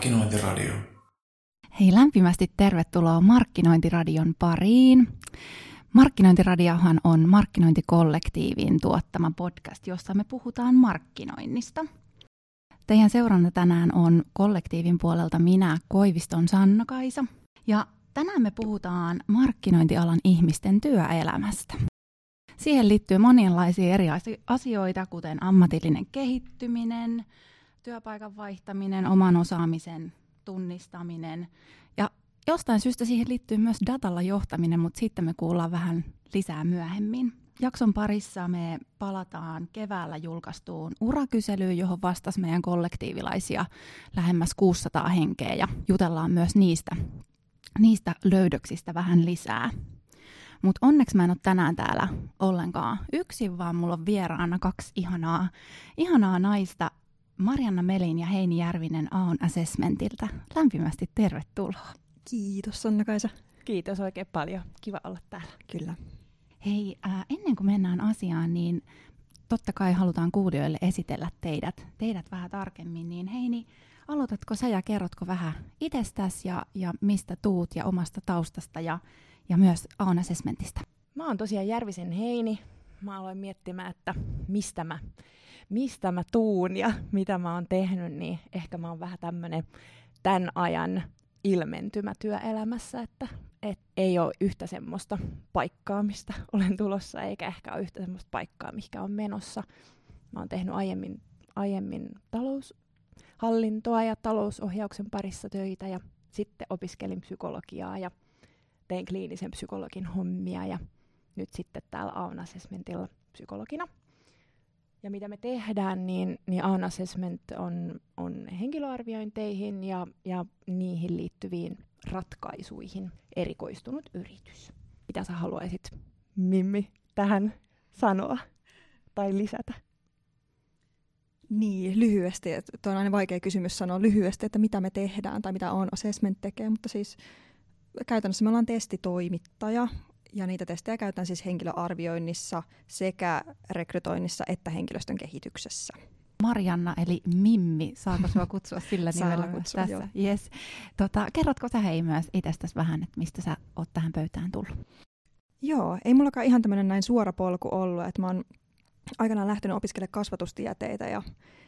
Markkinointiradio. Hei, lämpimästi tervetuloa Markkinointiradion pariin. Markkinointiradiohan on markkinointikollektiivin tuottama podcast, jossa me puhutaan markkinoinnista. Teidän seurana tänään on kollektiivin puolelta minä, Koiviston Sanna-Kaisa. Ja tänään me puhutaan markkinointialan ihmisten työelämästä. Siihen liittyy monenlaisia eri asioita, kuten ammatillinen kehittyminen, työpaikan vaihtaminen, oman osaamisen tunnistaminen. Ja jostain syystä siihen liittyy myös datalla johtaminen, mutta sitten me kuullaan vähän lisää myöhemmin. Jakson parissa me palataan keväällä julkaistuun urakyselyyn, johon vastasi meidän kollektiivilaisia lähemmäs 600 henkeä ja jutellaan myös niistä, niistä löydöksistä vähän lisää. Mutta onneksi mä en ole tänään täällä ollenkaan yksin, vaan mulla on vieraana kaksi ihanaa, ihanaa naista, Marianna Melin ja Heini Järvinen Aon Assessmentiltä. Lämpimästi tervetuloa. Kiitos Sanna-Kaisa. Kiitos oikein paljon. Kiva olla täällä. Kyllä. Hei, äh, ennen kuin mennään asiaan, niin totta kai halutaan kuulijoille esitellä teidät, teidät vähän tarkemmin. Niin Heini, aloitatko sä ja kerrotko vähän itsestäsi ja, ja mistä tuut ja omasta taustasta ja, ja myös Aon Assessmentista? Mä oon tosiaan Järvisen Heini. Mä aloin miettimään, että mistä mä mistä mä tuun ja mitä mä oon tehnyt, niin ehkä mä oon vähän tämmönen tämän ajan ilmentymä työelämässä, että et ei ole yhtä semmoista paikkaa, mistä olen tulossa, eikä ehkä ole yhtä semmoista paikkaa, mikä on menossa. Mä oon tehnyt aiemmin, aiemmin taloushallintoa ja talousohjauksen parissa töitä ja sitten opiskelin psykologiaa ja tein kliinisen psykologin hommia ja nyt sitten täällä Aun Assessmentilla psykologina – ja mitä me tehdään, niin, niin AN Assessment on, on henkilöarviointeihin ja, ja niihin liittyviin ratkaisuihin erikoistunut yritys. Mitä sä haluaisit, Mimmi, tähän sanoa tai lisätä? Niin, lyhyesti. Tuo on aina vaikea kysymys sanoa lyhyesti, että mitä me tehdään tai mitä on assessment tekee, mutta siis käytännössä me ollaan testitoimittaja, ja niitä testejä käytetään siis henkilöarvioinnissa sekä rekrytoinnissa että henkilöstön kehityksessä. Marianna eli Mimmi, saako sinua kutsua sillä nimellä kutsua, tässä? Yes. Tota, kerrotko sä hei myös itsestäsi vähän, että mistä sä oot tähän pöytään tullut? Joo, ei mullakaan ihan tämmöinen näin suora polku ollut, että mä oon aikanaan lähtenyt opiskelemaan kasvatustieteitä ja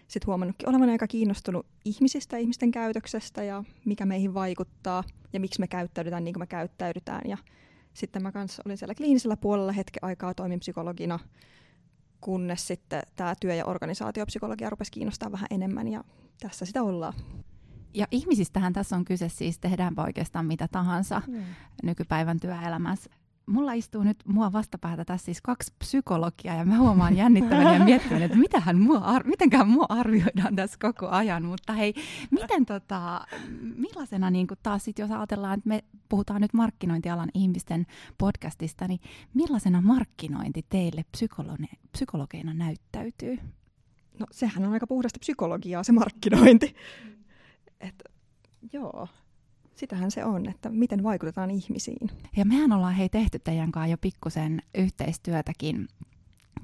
sitten huomannutkin olevan aika kiinnostunut ihmisistä, ihmisten käytöksestä ja mikä meihin vaikuttaa ja miksi me käyttäydytään niin kuin me käyttäydytään ja sitten mä kanssa olin siellä kliinisellä puolella hetken aikaa, toimin psykologina, kunnes sitten tämä työ- ja organisaatiopsykologia rupesi kiinnostaa vähän enemmän ja tässä sitä ollaan. Ja ihmisistähän tässä on kyse siis, tehdäänpä oikeastaan mitä tahansa mm. nykypäivän työelämässä mulla istuu nyt mua vastapäätä tässä siis kaksi psykologiaa ja mä huomaan jännittävän ja miettivän, että mitähän mua ar- mitenkään mua arvioidaan tässä koko ajan. Mutta hei, miten tota, millaisena niin taas sit, jos ajatellaan, että me puhutaan nyt markkinointialan ihmisten podcastista, niin millaisena markkinointi teille psykologe- psykologeina näyttäytyy? No sehän on aika puhdasta psykologiaa se markkinointi. Et, joo, sitähän se on, että miten vaikutetaan ihmisiin. Ja mehän ollaan hei tehty teidän kanssa jo pikkusen yhteistyötäkin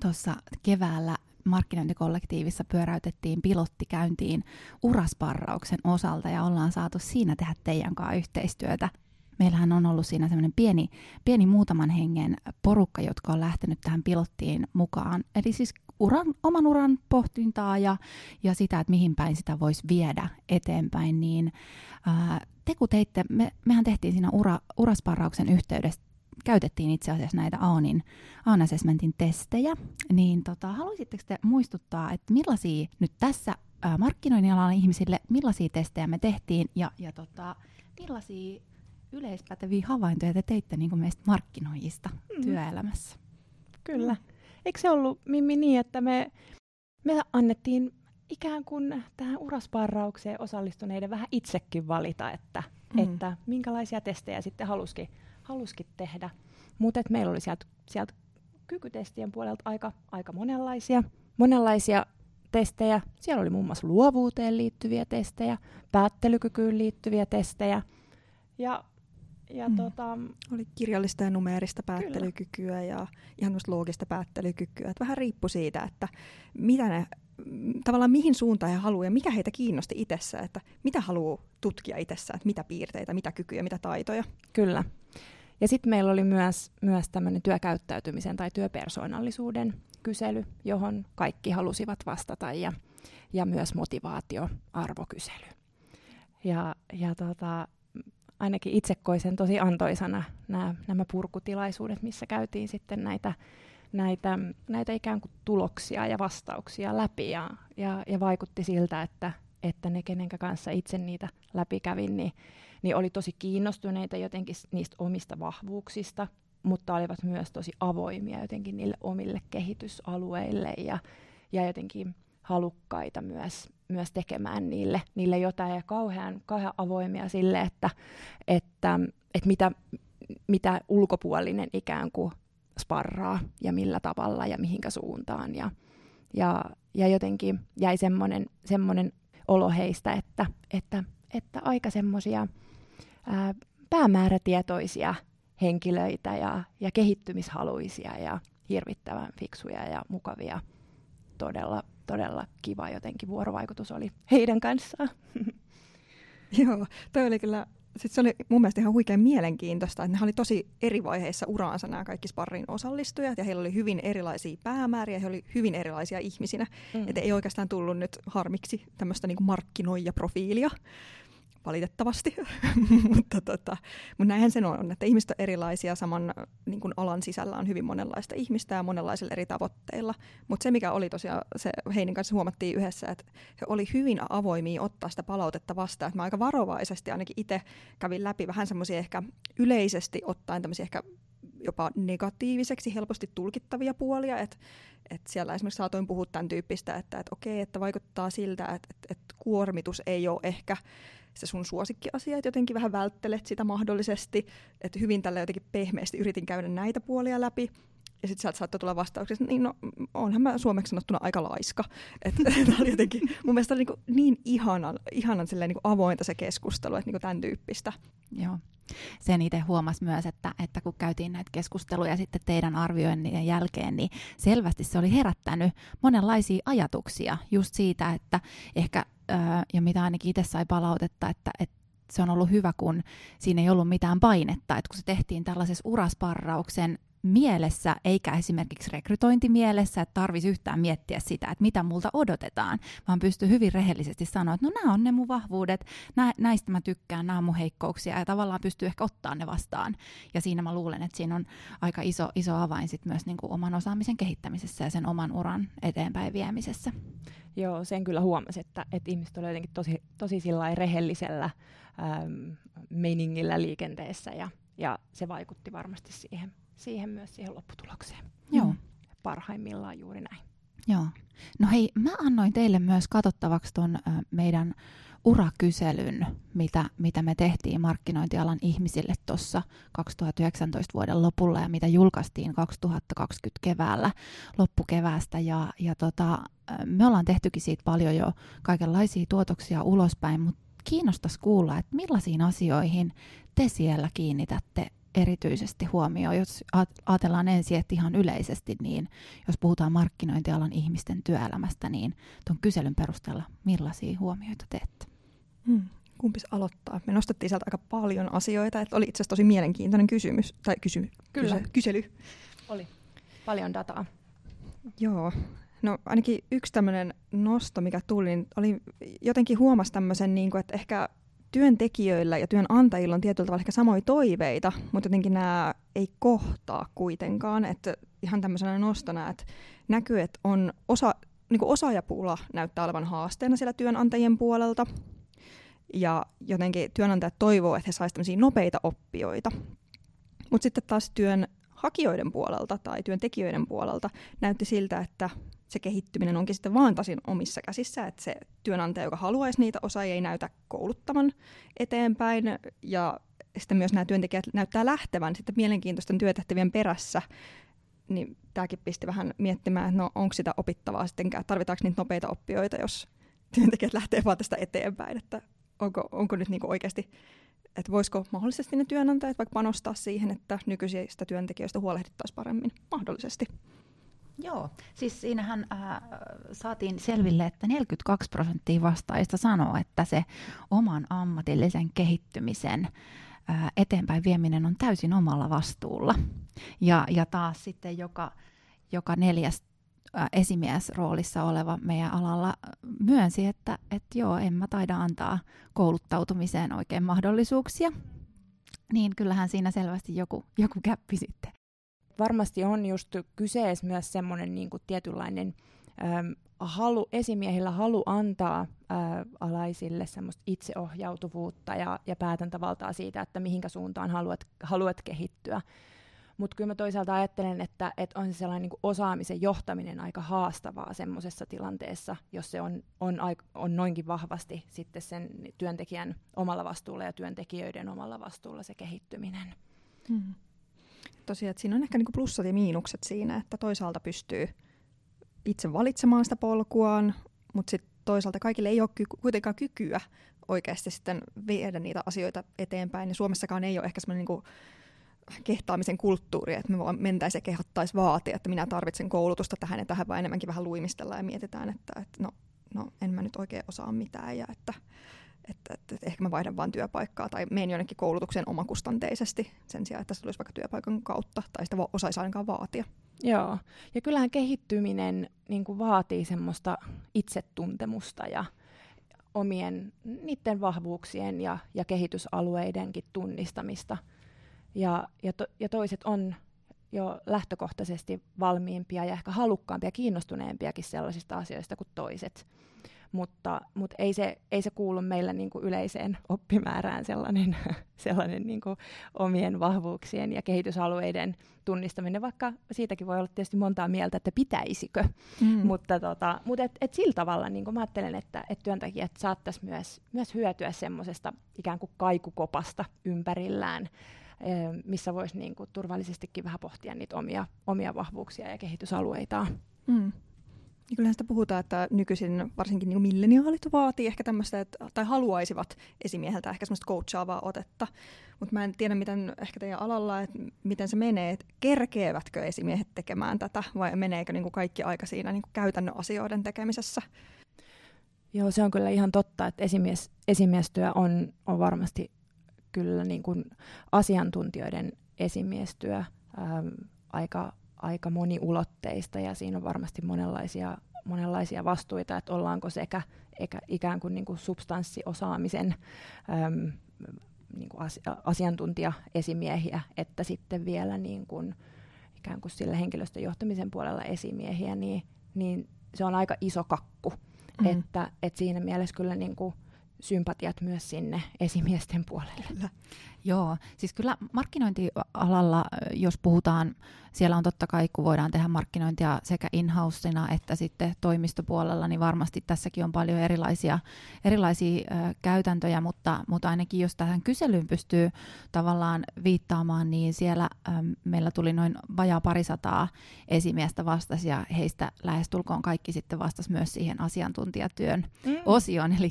tuossa keväällä markkinointikollektiivissa pyöräytettiin pilottikäyntiin urasparrauksen osalta ja ollaan saatu siinä tehdä teidän kanssa yhteistyötä. Meillähän on ollut siinä semmoinen pieni, pieni muutaman hengen porukka, jotka on lähtenyt tähän pilottiin mukaan. Eli siis uran, oman uran pohtintaa ja, ja sitä, että mihin päin sitä voisi viedä eteenpäin, niin ää, te kun teitte, me, mehän tehtiin siinä ura, urasparrauksen yhteydessä, käytettiin itse asiassa näitä AONin, AON Assessmentin testejä, niin tota, haluaisitteko te muistuttaa, että millaisia nyt tässä ää, markkinoinnin alalla ihmisille, millaisia testejä me tehtiin ja, ja tota, millaisia yleispäteviä havaintoja te teitte niin kuin meistä markkinoijista mm. työelämässä? Kyllä. Eikö se ollut, Mimmi, niin, että me, me annettiin ikään kuin tähän urasparraukseen osallistuneiden vähän itsekin valita, että, mm. että minkälaisia testejä sitten haluski, haluski tehdä. Mutta meillä oli sieltä, sieltä kykytestien puolelta aika, aika monenlaisia, monenlaisia testejä. Siellä oli muun muassa luovuuteen liittyviä testejä, päättelykykyyn liittyviä testejä. Ja ja mm. tota, Oli kirjallista ja numeerista päättelykykyä kyllä. ja ihan loogista päättelykykyä. Että vähän riippui siitä, että mitä ne tavallaan mihin suuntaan he haluaa ja mikä heitä kiinnosti itsessä, että mitä haluaa tutkia itsessä, että mitä piirteitä, mitä kykyjä, mitä taitoja. Kyllä. Ja sitten meillä oli myös, myös tämmöinen työkäyttäytymisen tai työpersoonallisuuden kysely, johon kaikki halusivat vastata ja, ja myös motivaatioarvokysely. Ja, ja tota, ainakin itse koin sen tosi antoisana nämä, nämä purkutilaisuudet, missä käytiin sitten näitä, näitä, näitä ikään kuin tuloksia ja vastauksia läpi. Ja, ja, ja vaikutti siltä, että, että ne, kenen kanssa itse niitä läpikävin, niin, niin oli tosi kiinnostuneita jotenkin niistä omista vahvuuksista, mutta olivat myös tosi avoimia jotenkin niille omille kehitysalueille ja, ja jotenkin halukkaita myös, myös tekemään niille, niille jotain. Ja kauhean, kauhean avoimia sille, että, että, että mitä, mitä ulkopuolinen ikään kuin sparraa ja millä tavalla ja mihinkä suuntaan. Ja, ja, ja jotenkin jäi semmoinen, semmoinen olo heistä, että, että, että aika semmoisia päämäärätietoisia henkilöitä ja, ja kehittymishaluisia ja hirvittävän fiksuja ja mukavia. Todella, todella kiva jotenkin vuorovaikutus oli heidän kanssaan. Joo, toi oli kyllä sitten se oli mun mielestä ihan huikean mielenkiintoista, että ne oli tosi eri vaiheissa uraansa nämä kaikki sparrin osallistujat, ja heillä oli hyvin erilaisia päämääriä, he oli hyvin erilaisia ihmisinä. Mm. Että ei oikeastaan tullut nyt harmiksi tämmöistä niin markkinoijaprofiilia, valitettavasti. mutta, tota, mutta näinhän se on, että ihmiset on erilaisia, saman niin kuin alan sisällä on hyvin monenlaista ihmistä ja monenlaisilla eri tavoitteilla. Mutta se, mikä oli tosiaan, se Heinin kanssa huomattiin yhdessä, että he oli hyvin avoimia ottaa sitä palautetta vastaan. Että mä aika varovaisesti ainakin itse kävin läpi vähän semmoisia ehkä yleisesti ottaen tämmöisiä ehkä jopa negatiiviseksi helposti tulkittavia puolia, että et siellä esimerkiksi saatoin puhua tämän tyyppistä, että et okei, että vaikuttaa siltä, että et, et kuormitus ei ole ehkä se sun suosikkiasia, että jotenkin vähän välttelet sitä mahdollisesti, että hyvin tällä jotenkin pehmeästi yritin käydä näitä puolia läpi, ja sitten sieltä saattoi tulla vastauksessa, niin no onhan mä suomeksi sanottuna aika laiska. Että oli jotenkin, mun mielestä oli niin, niin ihanan, ihanan niin avointa se keskustelu, että niin tämän tyyppistä. Joo. Sen itse huomasi myös, että, että kun käytiin näitä keskusteluja sitten teidän arvioinnin jälkeen, niin selvästi se oli herättänyt monenlaisia ajatuksia just siitä, että ehkä, ja mitä ainakin itse sai palautetta, että, että se on ollut hyvä, kun siinä ei ollut mitään painetta, että kun se tehtiin tällaisessa urasparrauksen mielessä, eikä esimerkiksi rekrytointimielessä, että tarvitsisi yhtään miettiä sitä, että mitä multa odotetaan, vaan pystyy hyvin rehellisesti sanoa, että no nämä on ne mun vahvuudet, nä, näistä mä tykkään, nämä on mun heikkouksia, ja tavallaan pystyy ehkä ottaa ne vastaan. Ja siinä mä luulen, että siinä on aika iso, iso avain sit myös niin kuin oman osaamisen kehittämisessä ja sen oman uran eteenpäin viemisessä. Joo, sen kyllä huomasi, että, että ihmiset olivat jotenkin tosi, tosi rehellisellä äm, meiningillä liikenteessä, ja, ja se vaikutti varmasti siihen siihen myös siihen lopputulokseen. Joo. Mm. Parhaimmillaan juuri näin. Joo. No hei, mä annoin teille myös katsottavaksi ton meidän urakyselyn, mitä, mitä me tehtiin markkinointialan ihmisille tuossa 2019 vuoden lopulla ja mitä julkaistiin 2020 keväällä, loppukeväästä. Ja, ja tota, me ollaan tehtykin siitä paljon jo kaikenlaisia tuotoksia ulospäin, mutta kiinnostaisi kuulla, että millaisiin asioihin te siellä kiinnitätte erityisesti huomioon, jos ajatellaan ensin, että ihan yleisesti, niin jos puhutaan markkinointialan ihmisten työelämästä, niin tuon kyselyn perusteella millaisia huomioita teette? Hmm. Kumpis aloittaa? Me nostettiin sieltä aika paljon asioita, että oli itse asiassa tosi mielenkiintoinen kysymys, tai kysy, Kyllä. Kysy, kysely. Oli. Paljon dataa. Joo. No ainakin yksi tämmöinen nosto, mikä tuli, niin oli jotenkin huomasi tämmöisen, niin kuin, että ehkä työntekijöillä ja työnantajilla on tietyllä tavalla ehkä samoja toiveita, mutta jotenkin nämä ei kohtaa kuitenkaan. Että ihan tämmöisenä nostona, että näkyy, että on osa, niin kuin osaajapula näyttää olevan haasteena siellä työnantajien puolelta. Ja jotenkin työnantajat toivoo, että he saisivat nopeita oppijoita. Mutta sitten taas työnhakijoiden puolelta tai työntekijöiden puolelta näytti siltä, että se kehittyminen onkin sitten vaan tasin omissa käsissä, että se työnantaja, joka haluaisi niitä osaajia, ei näytä kouluttavan eteenpäin, ja sitten myös nämä työntekijät näyttää lähtevän sitten mielenkiintoisten työtehtävien perässä, niin tämäkin pisti vähän miettimään, että no onko sitä opittavaa sittenkään, tarvitaanko niitä nopeita oppijoita, jos työntekijät lähtee vaan tästä eteenpäin, että onko, onko nyt niinku oikeasti, että voisiko mahdollisesti ne työnantajat vaikka panostaa siihen, että nykyisistä työntekijöistä huolehdittaisiin paremmin? Mahdollisesti. Joo, siis siinähän äh, saatiin selville, että 42 prosenttia vastaajista sanoo, että se oman ammatillisen kehittymisen äh, eteenpäin vieminen on täysin omalla vastuulla. Ja, ja taas sitten joka, joka neljäs äh, esimiesroolissa oleva meidän alalla myönsi, että, että joo, en mä taida antaa kouluttautumiseen oikein mahdollisuuksia. Niin kyllähän siinä selvästi joku, joku käppi sitten varmasti on just kyseessä myös semmoinen niin tietynlainen äm, halu, esimiehillä halu antaa ää, alaisille semmoista itseohjautuvuutta ja, ja päätäntävaltaa siitä, että mihinkä suuntaan haluat, haluat kehittyä. Mutta kyllä mä toisaalta ajattelen, että, että on se sellainen niin osaamisen johtaminen aika haastavaa semmoisessa tilanteessa, jos se on, on, on noinkin vahvasti sitten sen työntekijän omalla vastuulla ja työntekijöiden omalla vastuulla se kehittyminen. Hmm tosiaan, että siinä on ehkä niinku plussat ja miinukset siinä, että toisaalta pystyy itse valitsemaan sitä polkuaan, mutta sitten toisaalta kaikille ei ole ky- kuitenkaan kykyä oikeasti sitten viedä niitä asioita eteenpäin. Ja Suomessakaan ei ole ehkä semmoinen niinku kehtaamisen kulttuuri, että me vaan mentäisiin ja kehottaisi vaatia, että minä tarvitsen koulutusta tähän ja tähän, vaan enemmänkin vähän luimistellaan ja mietitään, että, että no, no en mä nyt oikein osaa mitään ja että että, että, että ehkä mä vaihdan vain työpaikkaa tai menen jonnekin koulutukseen omakustanteisesti sen sijaan, että se tulisi vaikka työpaikan kautta tai sitä osaisi ainakaan vaatia. Joo, ja kyllähän kehittyminen niin kuin vaatii semmoista itsetuntemusta ja omien niiden vahvuuksien ja, ja kehitysalueidenkin tunnistamista. Ja, ja, to, ja toiset on jo lähtökohtaisesti valmiimpia ja ehkä halukkaampia ja kiinnostuneempiakin sellaisista asioista kuin toiset mutta, mutta ei, se, ei se kuulu meillä niin kuin yleiseen oppimäärään sellainen, sellainen niin kuin omien vahvuuksien ja kehitysalueiden tunnistaminen, vaikka siitäkin voi olla tietysti montaa mieltä, että pitäisikö, mm. mutta, tota, mutta et, et sillä tavalla niin kuin mä ajattelen, että et työntekijät saattaisi myös, myös hyötyä semmoisesta ikään kuin kaikukopasta ympärillään, missä voisi niin kuin turvallisestikin vähän pohtia niitä omia, omia vahvuuksia ja kehitysalueitaan. Mm. Kyllähän sitä puhutaan, että nykyisin varsinkin niin milleniaalit vaatii ehkä tämmöistä, että, tai haluaisivat esimieheltä ehkä semmoista coachaavaa otetta. Mutta mä en tiedä, miten ehkä teidän alalla, että miten se menee, että kerkeävätkö esimiehet tekemään tätä vai meneekö niin kuin kaikki aika siinä niin kuin käytännön asioiden tekemisessä? Joo, se on kyllä ihan totta, että esimies, esimiestyö on, on varmasti kyllä niin kuin asiantuntijoiden esimiestyö ähm, aika aika moniulotteista ja siinä on varmasti monenlaisia, monenlaisia vastuita, että ollaanko sekä eikä ikään kuin, niin kuin substanssiosaamisen äm, niin kuin as, asiantuntijaesimiehiä, että sitten vielä niin kuin, ikään kuin sillä henkilöstön johtamisen puolella esimiehiä, niin, niin se on aika iso kakku. Mm. Että, että siinä mielessä kyllä niin kuin sympatiat myös sinne esimiesten puolelle. Kyllä. Joo, siis kyllä markkinointialalla, jos puhutaan, siellä on totta kai, kun voidaan tehdä markkinointia sekä in että sitten toimistopuolella, niin varmasti tässäkin on paljon erilaisia, erilaisia ö, käytäntöjä, mutta, mutta ainakin jos tähän kyselyyn pystyy tavallaan viittaamaan, niin siellä ö, meillä tuli noin vajaa parisataa esimiestä vastasi ja heistä lähestulkoon kaikki sitten vastasi myös siihen asiantuntijatyön mm. osioon, eli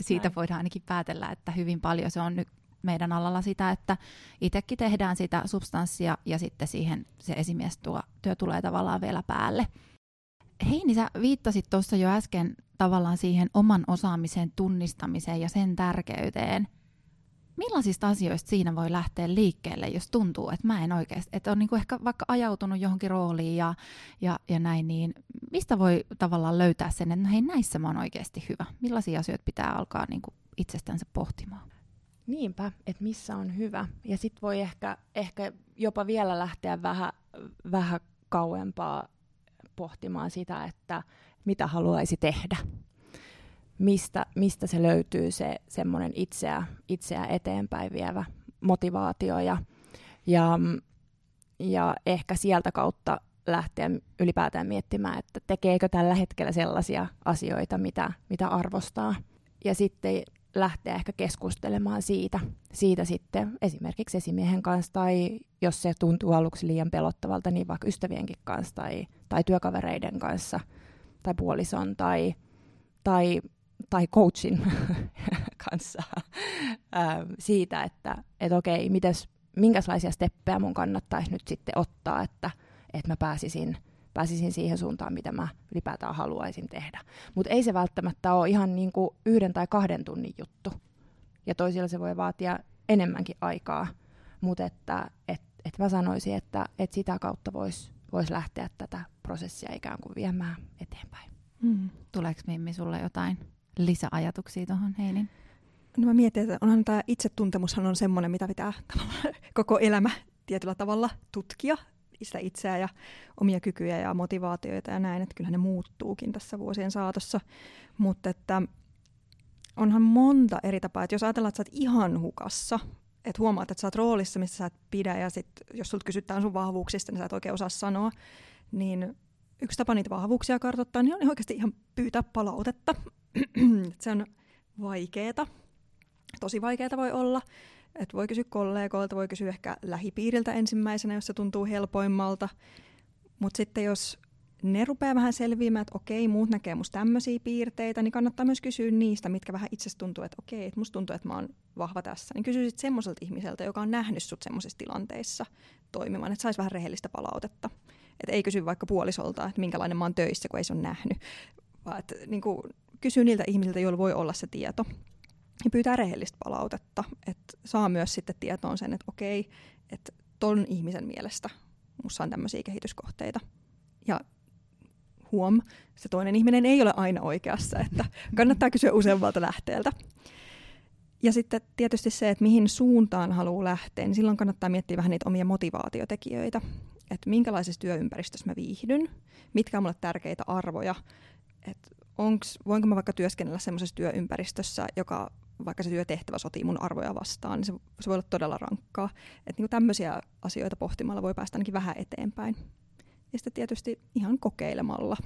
siitä voidaan ainakin päätellä, että hyvin paljon se on nyt meidän alalla sitä, että itsekin tehdään sitä substanssia ja sitten siihen se esimiestyö tulee tavallaan vielä päälle. Heini, sä viittasit tuossa jo äsken tavallaan siihen oman osaamisen tunnistamiseen ja sen tärkeyteen. Millaisista asioista siinä voi lähteä liikkeelle, jos tuntuu, että mä en oikeasti, että on niinku ehkä vaikka ajautunut johonkin rooliin ja, ja, ja näin, niin mistä voi tavallaan löytää sen, että no hei näissä mä oon oikeasti hyvä? Millaisia asioita pitää alkaa niinku itsestänsä pohtimaan? Niinpä, että missä on hyvä. Ja sitten voi ehkä, ehkä jopa vielä lähteä vähän, vähän kauempaa pohtimaan sitä, että mitä haluaisi tehdä. Mistä, mistä se löytyy se semmoinen itseä, itseä eteenpäin vievä motivaatio ja, ja, ja ehkä sieltä kautta lähteä ylipäätään miettimään, että tekeekö tällä hetkellä sellaisia asioita, mitä, mitä arvostaa. Ja sitten lähteä ehkä keskustelemaan siitä, siitä sitten esimerkiksi esimiehen kanssa tai jos se tuntuu aluksi liian pelottavalta, niin vaikka ystävienkin kanssa tai, tai työkavereiden kanssa tai puolison tai, tai, tai coachin kanssa ää, siitä, että et okei, mites, minkälaisia steppejä mun kannattaisi nyt sitten ottaa, että, että mä pääsisin, pääsisin siihen suuntaan, mitä mä ylipäätään haluaisin tehdä. Mutta ei se välttämättä ole ihan niin kuin yhden tai kahden tunnin juttu. Ja toisilla se voi vaatia enemmänkin aikaa, mutta että et, et mä sanoisin, että et sitä kautta voisi vois lähteä tätä prosessia ikään kuin viemään eteenpäin. Mm. Tuleeko Mimmi sulle jotain lisäajatuksia tuohon Heinin? No mä mietin, että onhan tämä itsetuntemushan on semmoinen, mitä pitää koko elämä tietyllä tavalla tutkia sitä itseä ja omia kykyjä ja motivaatioita ja näin, että kyllähän ne muuttuukin tässä vuosien saatossa. Mutta että onhan monta eri tapaa, että jos ajatellaan, että sä oot ihan hukassa, että huomaat, että sä oot roolissa, missä sä et pidä ja sit, jos sulta kysytään sun vahvuuksista, niin sä et oikein osaa sanoa, niin yksi tapa niitä vahvuuksia kartoittaa, niin on oikeasti ihan pyytää palautetta. se on vaikeeta. Tosi vaikeeta voi olla. Et voi kysyä kollegoilta, voi kysyä ehkä lähipiiriltä ensimmäisenä, jos se tuntuu helpoimmalta. Mutta sitten jos ne rupeaa vähän selviämään, että okei, muut näkee musta tämmöisiä piirteitä, niin kannattaa myös kysyä niistä, mitkä vähän itsestä tuntuu, että okei, että musta tuntuu, että mä oon vahva tässä. Niin kysy sitten semmoiselta ihmiseltä, joka on nähnyt sut semmoisissa tilanteissa toimimaan, että saisi vähän rehellistä palautetta. Että ei kysy vaikka puolisolta, että minkälainen mä oon töissä, kun ei se ole nähnyt, vaan että niin kysyy niiltä ihmisiltä, joilla voi olla se tieto. Ja pyytää rehellistä palautetta, että saa myös sitten tietoon sen, että okei, että ton ihmisen mielestä mussa on tämmöisiä kehityskohteita. Ja huom, se toinen ihminen ei ole aina oikeassa, että kannattaa kysyä useammalta lähteeltä. Ja sitten tietysti se, että mihin suuntaan haluaa lähteä, niin silloin kannattaa miettiä vähän niitä omia motivaatiotekijöitä. Että minkälaisessa työympäristölssä mä viihdyn, mitkä on mulle tärkeitä arvoja, että onks, voinko mä vaikka työskennellä semmoisessa työympäristössä, joka vaikka se työtehtävä sotii mun arvoja vastaan, niin se, se voi olla todella rankkaa. Että niin tämmöisiä asioita pohtimalla voi päästä ainakin vähän eteenpäin. Ja sitten tietysti ihan kokeilemalla,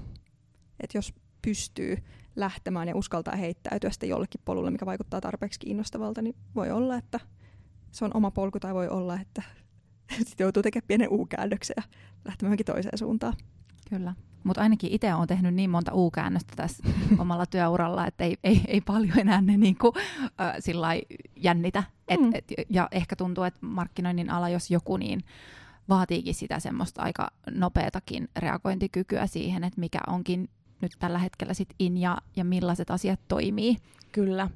että jos pystyy lähtemään ja uskaltaa heittäytyä sitten jollekin polulle, mikä vaikuttaa tarpeeksi kiinnostavalta, niin voi olla, että se on oma polku tai voi olla, että sitten joutuu tekemään pienen u-käännöksen ja lähtemään johonkin toiseen suuntaan. Kyllä. Mutta ainakin itse olen tehnyt niin monta U-käännöstä tässä omalla työuralla, että ei, ei, ei paljon enää ne niinku, äh, jännitä. Et, mm. et, ja ehkä tuntuu, että markkinoinnin ala, jos joku, niin vaatiikin sitä semmoista aika nopeatakin reagointikykyä siihen, että mikä onkin nyt tällä hetkellä sit in ja, ja millaiset asiat toimii. Kyllä.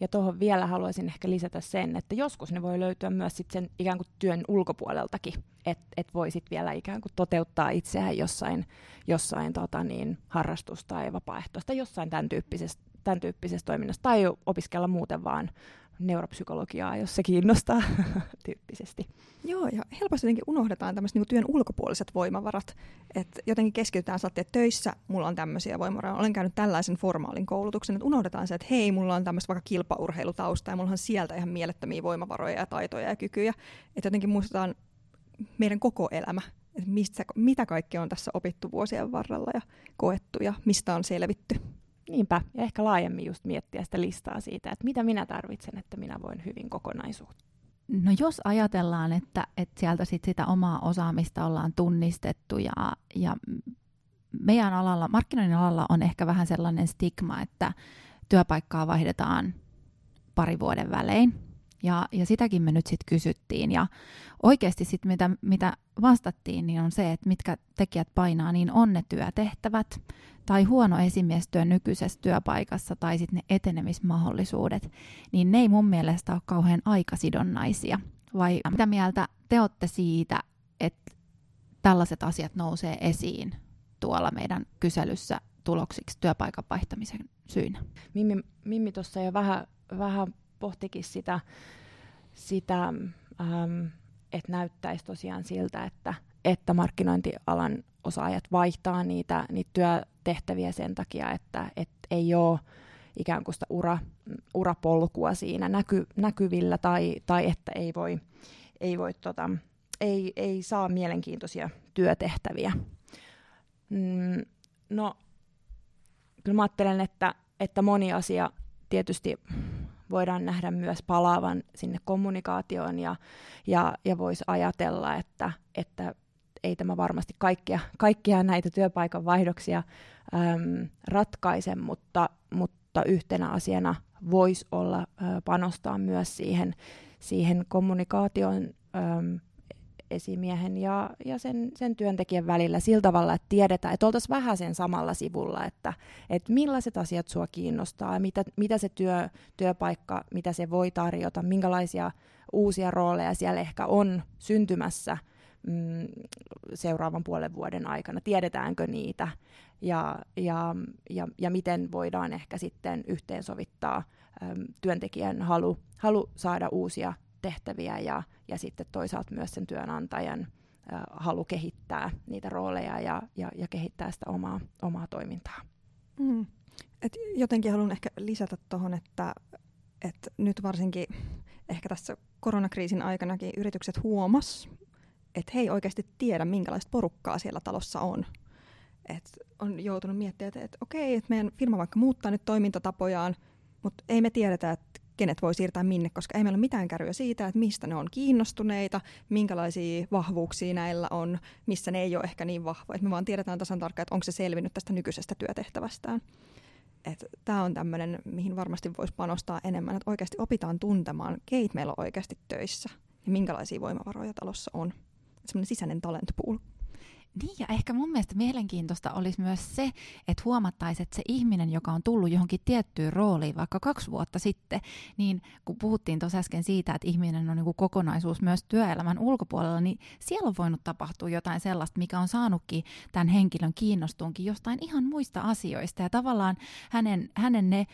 Ja tuohon vielä haluaisin ehkä lisätä sen, että joskus ne voi löytyä myös sit sen ikään kuin työn ulkopuoleltakin, että et voi sit vielä ikään kuin toteuttaa itseään jossain, jossain tota niin, harrastus- tai vapaaehtoista, jossain tämän tyyppisessä, tämän tyyppisessä toiminnassa, tai opiskella muuten vaan neuropsykologiaa, jos se kiinnostaa tyyppisesti. Joo, ja helposti jotenkin unohdetaan tämmöiset niin työn ulkopuoliset voimavarat. että jotenkin keskitytään, että töissä mulla on tämmöisiä voimavaroja, olen käynyt tällaisen formaalin koulutuksen, että unohdetaan se, että hei, mulla on tämmöistä vaikka kilpaurheilutausta ja mulla on sieltä ihan mielettömiä voimavaroja ja taitoja ja kykyjä. Että jotenkin muistetaan meidän koko elämä, että mistä, mitä kaikkea on tässä opittu vuosien varrella ja koettu ja mistä on selvitty. Niinpä, ja ehkä laajemmin just miettiä sitä listaa siitä, että mitä minä tarvitsen, että minä voin hyvin kokonaisuutta. No jos ajatellaan, että, että sieltä sit sitä omaa osaamista ollaan tunnistettu ja, ja meidän alalla, markkinoinnin alalla on ehkä vähän sellainen stigma, että työpaikkaa vaihdetaan pari vuoden välein. Ja, ja sitäkin me nyt sitten kysyttiin. Ja oikeasti sitten mitä, mitä vastattiin, niin on se, että mitkä tekijät painaa, niin on ne työtehtävät tai huono esimiestyö nykyisessä työpaikassa tai sitten ne etenemismahdollisuudet, niin ne ei mun mielestä ole kauhean aikasidonnaisia. Vai mitä mieltä te olette siitä, että tällaiset asiat nousee esiin tuolla meidän kyselyssä tuloksiksi työpaikan vaihtamisen syynä? Mimmi, Mimmi tuossa jo vähän, vähän pohtikin sitä, sitä ähm, että näyttäisi tosiaan siltä, että, että markkinointialan osaajat vaihtaa niitä, niitä työtehtäviä sen takia, että, että ei ole ikään kuin sitä ura, urapolkua siinä näky, näkyvillä tai, tai että ei voi, ei, voi tota, ei, ei saa mielenkiintoisia työtehtäviä. Mm, no, kyllä mä ajattelen, että, että moni asia tietysti voidaan nähdä myös palaavan sinne kommunikaatioon ja, ja, ja voisi ajatella, että, että ei tämä varmasti kaikkia, kaikkia näitä työpaikan vaihdoksia äm, ratkaise, mutta, mutta yhtenä asiana voisi olla ä, panostaa myös siihen, siihen kommunikaation äm, esimiehen ja, ja sen, sen työntekijän välillä sillä tavalla, että tiedetään, että oltaisiin vähän sen samalla sivulla, että, että millaiset asiat sua kiinnostaa, mitä, mitä se työ, työpaikka, mitä se voi tarjota, minkälaisia uusia rooleja siellä ehkä on syntymässä mm, seuraavan puolen vuoden aikana, tiedetäänkö niitä? Ja, ja, ja, ja miten voidaan ehkä sitten yhteensovittaa työntekijän halu, halu saada uusia tehtäviä ja, ja sitten toisaalta myös sen työnantajan äh, halu kehittää niitä rooleja ja, ja, ja kehittää sitä omaa, omaa toimintaa. Mm. Et jotenkin haluan ehkä lisätä tuohon, että, että nyt varsinkin ehkä tässä koronakriisin aikanakin yritykset huomas, että he ei oikeasti tiedä, minkälaista porukkaa siellä talossa on. Et on joutunut miettimään, että, että okei, että meidän firma vaikka muuttaa nyt toimintatapojaan, mutta ei me tiedetä, että kenet voi siirtää minne, koska ei meillä ole mitään kärryä siitä, että mistä ne on kiinnostuneita, minkälaisia vahvuuksia näillä on, missä ne ei ole ehkä niin vahvoja. Me vaan tiedetään tasan tarkkaan, että onko se selvinnyt tästä nykyisestä työtehtävästään. Tämä on tämmöinen, mihin varmasti voisi panostaa enemmän, että oikeasti opitaan tuntemaan, keit meillä on oikeasti töissä ja minkälaisia voimavaroja talossa on. Semmoinen sisäinen talent pool. Niin ja ehkä mun mielestä mielenkiintoista olisi myös se, että huomattaisiin, että se ihminen, joka on tullut johonkin tiettyyn rooliin vaikka kaksi vuotta sitten, niin kun puhuttiin tuossa äsken siitä, että ihminen on niin kuin kokonaisuus myös työelämän ulkopuolella, niin siellä on voinut tapahtua jotain sellaista, mikä on saanutkin tämän henkilön kiinnostuunkin jostain ihan muista asioista. Ja tavallaan hänen, hänen ne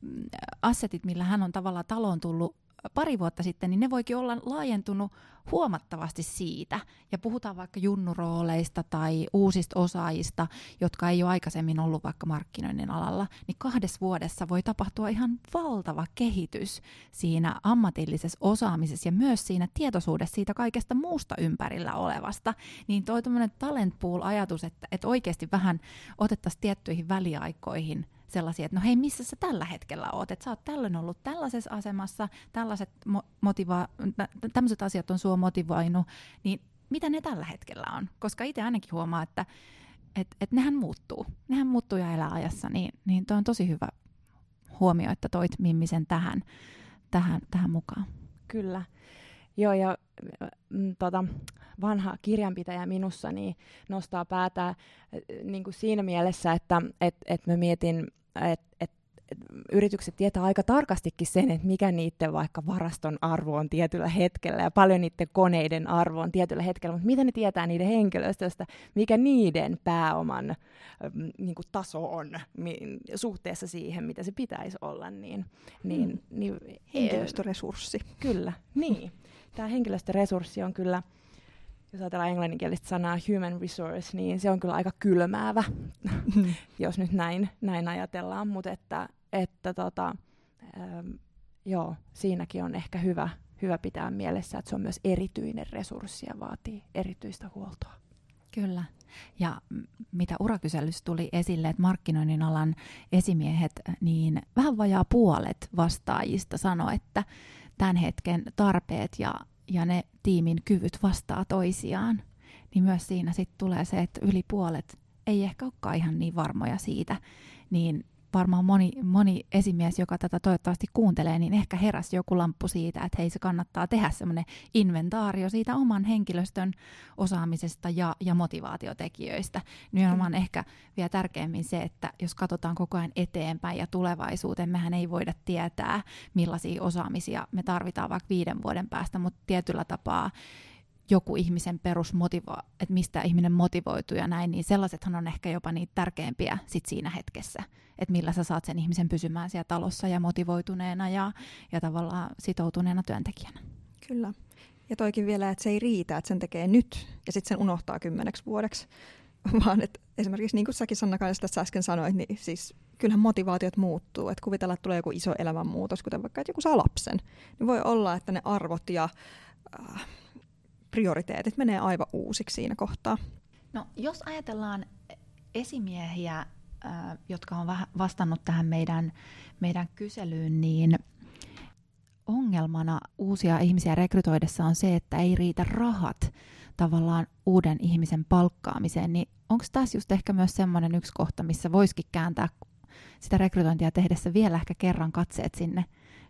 mm, assetit, millä hän on tavallaan taloon tullut pari vuotta sitten, niin ne voikin olla laajentunut huomattavasti siitä. Ja puhutaan vaikka junnurooleista tai uusista osaajista, jotka ei ole aikaisemmin ollut vaikka markkinoinnin alalla, niin kahdessa vuodessa voi tapahtua ihan valtava kehitys siinä ammatillisessa osaamisessa ja myös siinä tietoisuudessa siitä kaikesta muusta ympärillä olevasta. Niin toi talent pool-ajatus, että, että oikeasti vähän otettaisiin tiettyihin väliaikoihin – sellaisia, että no hei, missä sä tällä hetkellä oot, että sä oot tällöin ollut tällaisessa asemassa, tällaiset mo- motiva- tämmöiset asiat on sua motivoinut, niin mitä ne tällä hetkellä on? Koska itse ainakin huomaa, että et, et nehän muuttuu, nehän muuttuu ja elää ajassa, niin, niin toi on tosi hyvä huomio, että toit Mimmisen tähän, tähän, tähän mukaan. Kyllä. Joo, ja mm, tota, vanha kirjanpitäjä minussa niin nostaa päätä niin kuin siinä mielessä, että et, et mä mietin että et, et yritykset tietää aika tarkastikin sen, että mikä niiden vaikka varaston arvo on tietyllä hetkellä ja paljon niiden koneiden arvo on tietyllä hetkellä, mutta mitä ne tietää niiden henkilöstöstä, mikä niiden pääoman mm, niin kuin taso on mi- suhteessa siihen, mitä se pitäisi olla. Niin, niin, hmm. niin, Henkilöstöresurssi. Kyllä, niin. Tämä henkilöstöresurssi on kyllä jos ajatellaan englanninkielistä sanaa human resource, niin se on kyllä aika kylmäävä, mm. jos nyt näin, näin ajatellaan, mutta että, että tota, ähm, joo, siinäkin on ehkä hyvä, hyvä pitää mielessä, että se on myös erityinen resurssi ja vaatii erityistä huoltoa. Kyllä. Ja mitä urakyselyssä tuli esille, että markkinoinnin alan esimiehet, niin vähän vajaa puolet vastaajista sanoi, että tämän hetken tarpeet ja ja ne tiimin kyvyt vastaa toisiaan, niin myös siinä sitten tulee se, että yli puolet ei ehkä olekaan ihan niin varmoja siitä, niin varmaan moni, moni esimies, joka tätä toivottavasti kuuntelee, niin ehkä heräsi joku lamppu siitä, että hei se kannattaa tehdä semmoinen inventaario siitä oman henkilöstön osaamisesta ja, ja motivaatiotekijöistä. Nimenomaan mm. ehkä vielä tärkeämmin se, että jos katsotaan koko ajan eteenpäin ja tulevaisuuteen, mehän ei voida tietää, millaisia osaamisia me tarvitaan vaikka viiden vuoden päästä, mutta tietyllä tapaa joku ihmisen perusmotivo, että mistä ihminen motivoituu ja näin, niin sellaisethan on ehkä jopa niitä tärkeimpiä sit siinä hetkessä, että millä sä saat sen ihmisen pysymään siellä talossa ja motivoituneena ja, ja tavallaan sitoutuneena työntekijänä. Kyllä. Ja toikin vielä, että se ei riitä, että sen tekee nyt ja sitten sen unohtaa kymmeneksi vuodeksi, vaan että esimerkiksi niin kuin säkin Sanna tässä äsken sanoit, niin siis kyllähän motivaatiot muuttuu. Että kuvitellaan, että tulee joku iso elämänmuutos, kuten vaikka, että joku saa lapsen. Niin voi olla, että ne arvot ja äh, prioriteetit menee aivan uusiksi siinä kohtaa. No, jos ajatellaan esimiehiä, jotka on vastannut tähän meidän, meidän kyselyyn, niin ongelmana uusia ihmisiä rekrytoidessa on se, että ei riitä rahat tavallaan uuden ihmisen palkkaamiseen, niin onko tässä just ehkä myös semmoinen yksi kohta, missä voisikin kääntää sitä rekrytointia tehdessä vielä ehkä kerran katseet sinne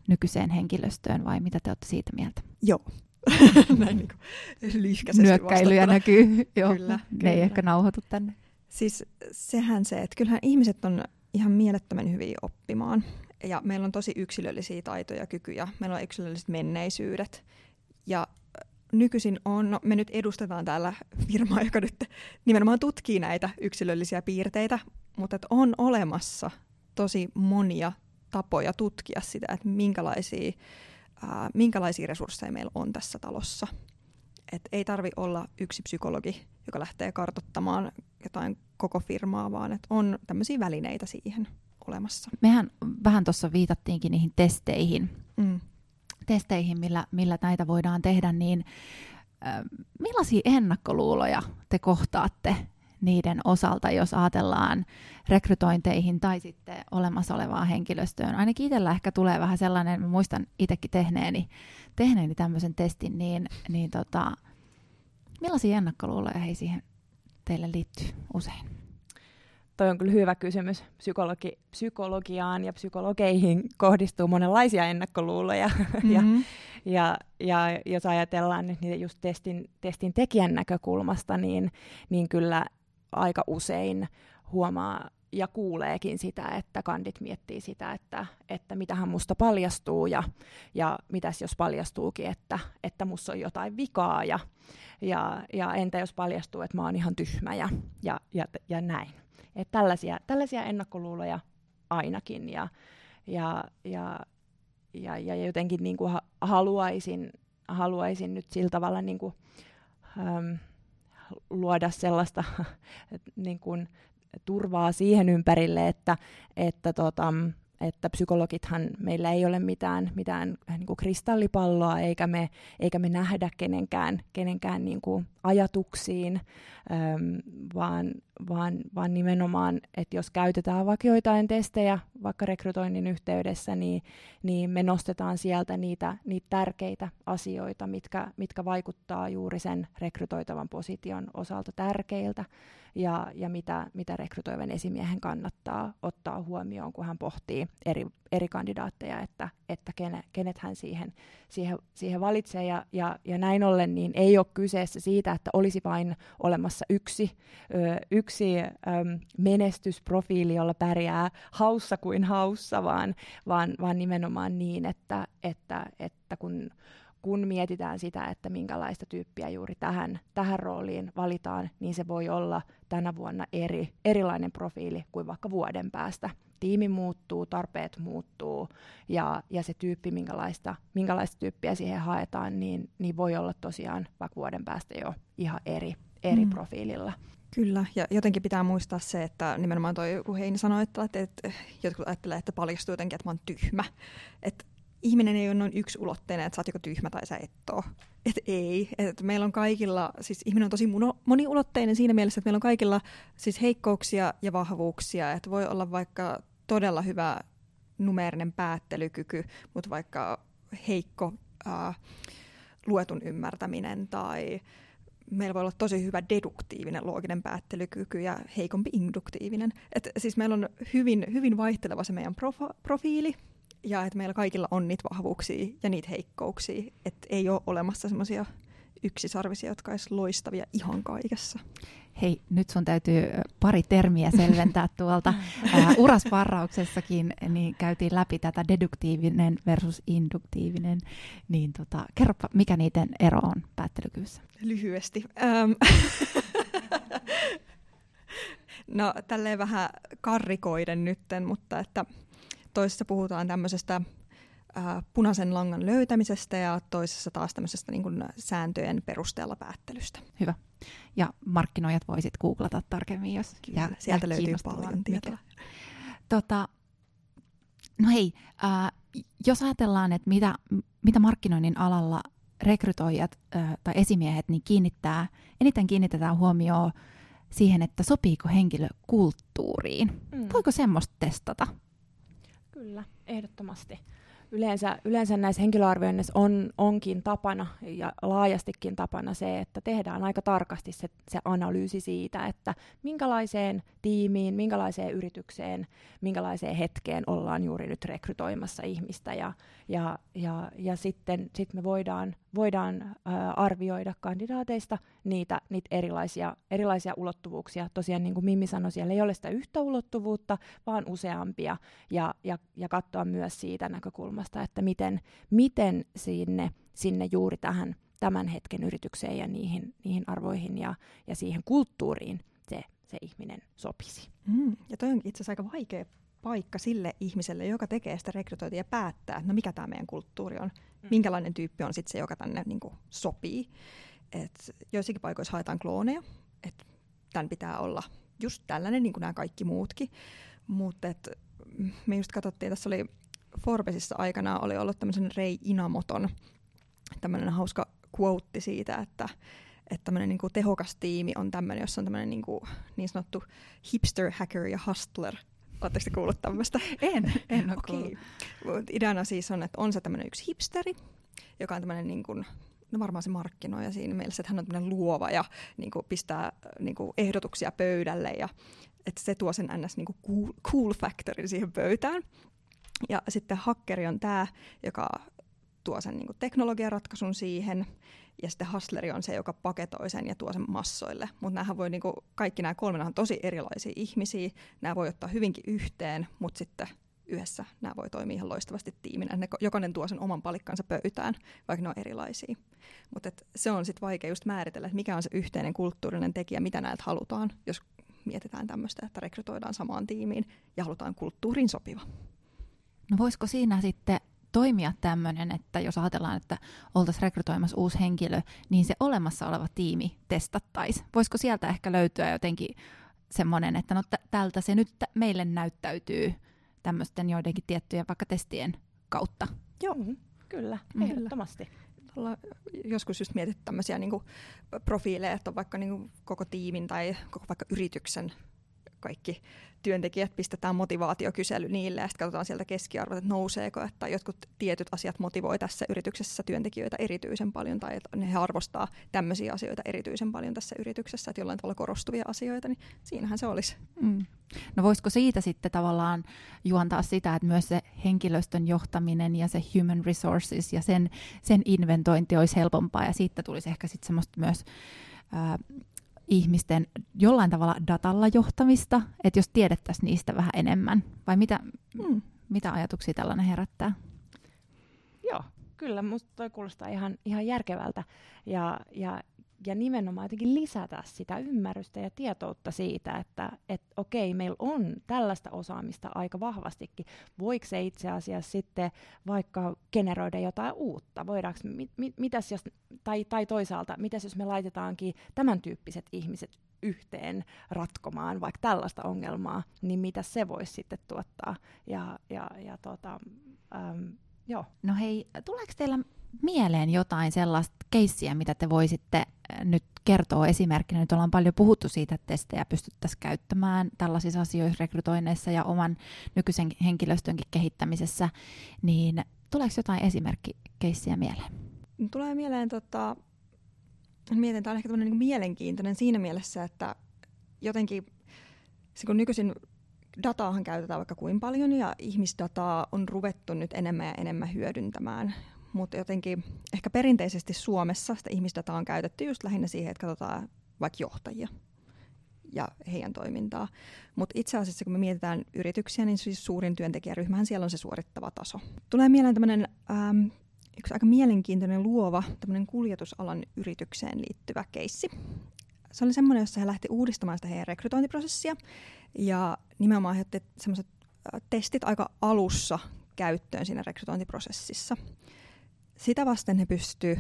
nykyiseen henkilöstöön, vai mitä te olette siitä mieltä? Joo, Näin niin kuin lyhkäisesti Nyökkäilyjä näkyy. Joo, Kyllä, ne kyllä. ei ehkä nauhoitu tänne. Siis sehän se, että kyllähän ihmiset on ihan mielettömän hyviä oppimaan. Ja meillä on tosi yksilöllisiä taitoja ja kykyjä. Meillä on yksilölliset menneisyydet. Ja nykyisin on, no me nyt edustetaan täällä firmaa, joka nyt nimenomaan tutkii näitä yksilöllisiä piirteitä, mutta että on olemassa tosi monia tapoja tutkia sitä, että minkälaisia, ää, minkälaisia resursseja meillä on tässä talossa. Et ei tarvi olla yksi psykologi, joka lähtee kartottamaan jotain koko firmaa, vaan että on tämmöisiä välineitä siihen olemassa. Mehän vähän tuossa viitattiinkin niihin testeihin, Mm. testeihin millä, millä näitä voidaan tehdä, niin äh, millaisia ennakkoluuloja te kohtaatte niiden osalta, jos ajatellaan rekrytointeihin tai sitten olemassa olevaan henkilöstöön. Ainakin itsellä ehkä tulee vähän sellainen, mä muistan itsekin tehneeni, tehneeni tämmöisen testin, niin, niin tota, millaisia ennakkoluuloja hei siihen teille liittyy usein? Toi on kyllä hyvä kysymys. Psykologi, psykologiaan ja psykologeihin kohdistuu monenlaisia ennakkoluuloja. Mm-hmm. ja, ja, ja jos ajatellaan nyt niitä just testin, testin tekijän näkökulmasta, niin, niin kyllä aika usein huomaa ja kuuleekin sitä, että kandit miettii sitä, että, että mitähän musta paljastuu ja, ja mitäs jos paljastuukin, että, että musta on jotain vikaa ja, ja, ja entä jos paljastuu, että mä oon ihan tyhmä ja, ja, ja, ja näin. Et tällaisia, tällaisia ennakkoluuloja ainakin ja, ja, ja, ja, ja jotenkin niin kuin haluaisin, haluaisin nyt sillä tavalla niin kuin, äm, luoda sellaista niin kuin, turvaa siihen ympärille, että, että, tota, että psykologithan meillä ei ole mitään, mitään niin kuin kristallipalloa, eikä me, eikä me nähdä kenenkään, kenenkään niin kuin ajatuksiin, äm, vaan, vaan, vaan nimenomaan, että jos käytetään vaikka joitain testejä vaikka rekrytoinnin yhteydessä, niin, niin me nostetaan sieltä niitä, niitä tärkeitä asioita, mitkä, mitkä vaikuttaa juuri sen rekrytoitavan position osalta tärkeiltä ja, ja mitä, mitä rekrytoivan esimiehen kannattaa ottaa huomioon, kun hän pohtii eri, eri kandidaatteja, että, että kene, kenet hän siihen, siihen, siihen valitsee. Ja, ja, ja näin ollen niin ei ole kyseessä siitä, että olisi vain olemassa yksi, ö, yksi ö, menestysprofiili, jolla pärjää haussa kuin haussa, vaan, vaan, vaan nimenomaan niin, että, että, että kun kun mietitään sitä, että minkälaista tyyppiä juuri tähän, tähän rooliin valitaan, niin se voi olla tänä vuonna eri, erilainen profiili kuin vaikka vuoden päästä. Tiimi muuttuu, tarpeet muuttuu ja, ja se tyyppi, minkälaista, minkälaista tyyppiä siihen haetaan, niin, niin voi olla tosiaan vaikka vuoden päästä jo ihan eri, eri mm. profiililla. Kyllä, ja jotenkin pitää muistaa se, että nimenomaan toi, kun Heini sanoi, että, että, että jotkut ajattelee, että paljastuu jotenkin, että mä oon tyhmä. Että ihminen ei ole noin ulotteinen, että sä oot joko tyhmä tai sä et oo. Et ei. Et meillä on kaikilla, siis ihminen on tosi moniulotteinen siinä mielessä, että meillä on kaikilla siis heikkouksia ja vahvuuksia. Että voi olla vaikka todella hyvä numeerinen päättelykyky, mutta vaikka heikko ää, luetun ymmärtäminen tai meillä voi olla tosi hyvä deduktiivinen looginen päättelykyky ja heikompi induktiivinen. Et siis meillä on hyvin, hyvin vaihteleva se meidän profa- profiili, ja että meillä kaikilla on niitä vahvuuksia ja niitä heikkouksia, että ei ole olemassa semmoisia yksisarvisia, jotka olisivat loistavia ihan kaikessa. Hei, nyt sun täytyy pari termiä selventää tuolta. Ää, urasparrauksessakin niin käytiin läpi tätä deduktiivinen versus induktiivinen. Niin tota, kerropa, mikä niiden ero on päättelykyvyssä? Lyhyesti. Ähm. no, tälleen vähän karrikoiden nytten, mutta että toisessa puhutaan tämmöisestä ää, punaisen langan löytämisestä ja toisessa taas tämmöisestä niin kuin sääntöjen perusteella päättelystä. Hyvä. Ja markkinoijat voisit googlata tarkemmin, jos Kyllä, ja, sieltä ja löytyy paljon tietoa. Tota, no hei, äh, jos ajatellaan, että mitä, mitä markkinoinnin alalla rekrytoijat äh, tai esimiehet niin kiinnittää, eniten kiinnitetään huomioon siihen, että sopiiko henkilö kulttuuriin. Mm. Voiko semmoista testata? Kyllä, ehdottomasti. Yleensä, yleensä näissä henkilöarvioinneissa on, onkin tapana ja laajastikin tapana se, että tehdään aika tarkasti se, se analyysi siitä, että minkälaiseen tiimiin, minkälaiseen yritykseen, minkälaiseen hetkeen ollaan juuri nyt rekrytoimassa ihmistä ja, ja, ja, ja sitten sit me voidaan, voidaan arvioida kandidaateista niitä, niitä erilaisia, erilaisia ulottuvuuksia. Tosiaan niin kuin Mimmi sanoi, siellä ei ole sitä yhtä ulottuvuutta, vaan useampia ja, ja, ja katsoa myös siitä näkökulmasta, että miten, miten sinne, sinne juuri tähän tämän hetken yritykseen ja niihin, niihin arvoihin ja, ja siihen kulttuuriin se, se ihminen sopisi. Mm, ja toi on itse asiassa aika vaikea paikka sille ihmiselle, joka tekee sitä rekrytointia ja päättää, että no mikä tämä meidän kulttuuri on, mm. minkälainen tyyppi on sitten se, joka tänne niin kuin, sopii. Et joissakin paikoissa haetaan klooneja, että tämän pitää olla just tällainen, niin kuin nämä kaikki muutkin. Mutta me just katsottiin, tässä oli Forbesissa aikana oli ollut tämmöisen Rei Inamoton tämmöinen hauska quote siitä, että että tämmöinen niin tehokas tiimi on tämmöinen, jossa on tämmöinen niin, kuin, niin sanottu hipster, hacker ja hustler. Oletteko te kuullut tämmöistä? En, en ole okay. kuullut. Ideana siis on, että on se tämmöinen yksi hipsteri, joka on tämmöinen niin kuin, no varmaan se markkinoija siinä mielessä, että hän on tämmöinen luova ja niin kuin pistää niin kuin ehdotuksia pöydälle ja että se tuo sen ns. Niin kuin cool, cool factorin siihen pöytään. Ja sitten hakkeri on tämä, joka tuo sen niin teknologiaratkaisun siihen, ja sitten hustleri on se, joka paketoi sen ja tuo sen massoille. Mutta voi, niin kaikki nämä kolme on tosi erilaisia ihmisiä, nämä voi ottaa hyvinkin yhteen, mutta sitten yhdessä nämä voi toimia ihan loistavasti tiiminä. Ne, jokainen tuo sen oman palikkansa pöytään, vaikka ne on erilaisia. Mutta se on sitten vaikea just määritellä, että mikä on se yhteinen kulttuurinen tekijä, mitä näiltä halutaan, jos mietitään tämmöistä, että rekrytoidaan samaan tiimiin ja halutaan kulttuuriin sopiva. No voisiko siinä sitten toimia tämmöinen, että jos ajatellaan, että oltaisiin rekrytoimassa uusi henkilö, niin se olemassa oleva tiimi testattaisiin. Voisiko sieltä ehkä löytyä jotenkin semmoinen, että no t- tältä se nyt meille näyttäytyy tämmöisten joidenkin tiettyjen vaikka testien kautta? Joo, kyllä, mm. ehdottomasti. Ollaan joskus just mietitty tämmöisiä niin profiileja, että on vaikka niin koko tiimin tai koko vaikka yrityksen kaikki työntekijät pistetään motivaatiokysely niille ja sitten katsotaan sieltä keskiarvot, että nouseeko, että jotkut tietyt asiat motivoi tässä yrityksessä työntekijöitä erityisen paljon tai että he arvostaa tämmöisiä asioita erityisen paljon tässä yrityksessä, että jollain tavalla korostuvia asioita, niin siinähän se olisi. Mm. No voisiko siitä sitten tavallaan juontaa sitä, että myös se henkilöstön johtaminen ja se human resources ja sen, sen inventointi olisi helpompaa ja siitä tulisi ehkä sitten semmoista myös ihmisten jollain tavalla datalla johtamista, että jos tiedettäisiin niistä vähän enemmän, vai mitä, mm. mitä ajatuksia tällainen herättää? Joo, kyllä, musta toi kuulostaa ihan, ihan järkevältä. Ja, ja ja nimenomaan jotenkin lisätä sitä ymmärrystä ja tietoutta siitä, että et, okei, meillä on tällaista osaamista aika vahvastikin. Voiko se itse asiassa sitten vaikka generoida jotain uutta? Voidaanko, mit, mit, mitäs jos, tai, tai toisaalta, mitäs jos me laitetaankin tämän tyyppiset ihmiset yhteen ratkomaan vaikka tällaista ongelmaa, niin mitä se voisi sitten tuottaa? Ja, ja, ja tota, äm, joo. No hei, tuleeko teillä mieleen jotain sellaista keissiä, mitä te voisitte nyt kertoa esimerkkinä? Nyt ollaan paljon puhuttu siitä, että testejä pystyttäisiin käyttämään tällaisissa asioissa rekrytoinneissa ja oman nykyisen henkilöstönkin kehittämisessä, niin tuleeko jotain esimerkkikeissiä mieleen? Tulee mieleen, tota, mietin, tämä on ehkä niin mielenkiintoinen siinä mielessä, että jotenkin se kun nykyisin dataahan käytetään vaikka kuin paljon ja ihmisdataa on ruvettu nyt enemmän ja enemmän hyödyntämään mutta jotenkin ehkä perinteisesti Suomessa sitä ihmisdataa on käytetty just lähinnä siihen, että katsotaan vaikka johtajia ja heidän toimintaa. Mutta itse asiassa kun me mietitään yrityksiä, niin siis suurin työntekijäryhmähän siellä on se suorittava taso. Tulee mieleen tämmöinen ähm, yksi aika mielenkiintoinen luova tämmöinen kuljetusalan yritykseen liittyvä keissi. Se oli semmoinen, jossa he lähti uudistamaan sitä heidän rekrytointiprosessia ja nimenomaan he otti semmoiset äh, testit aika alussa käyttöön siinä rekrytointiprosessissa. Sitä vasten he pystyvät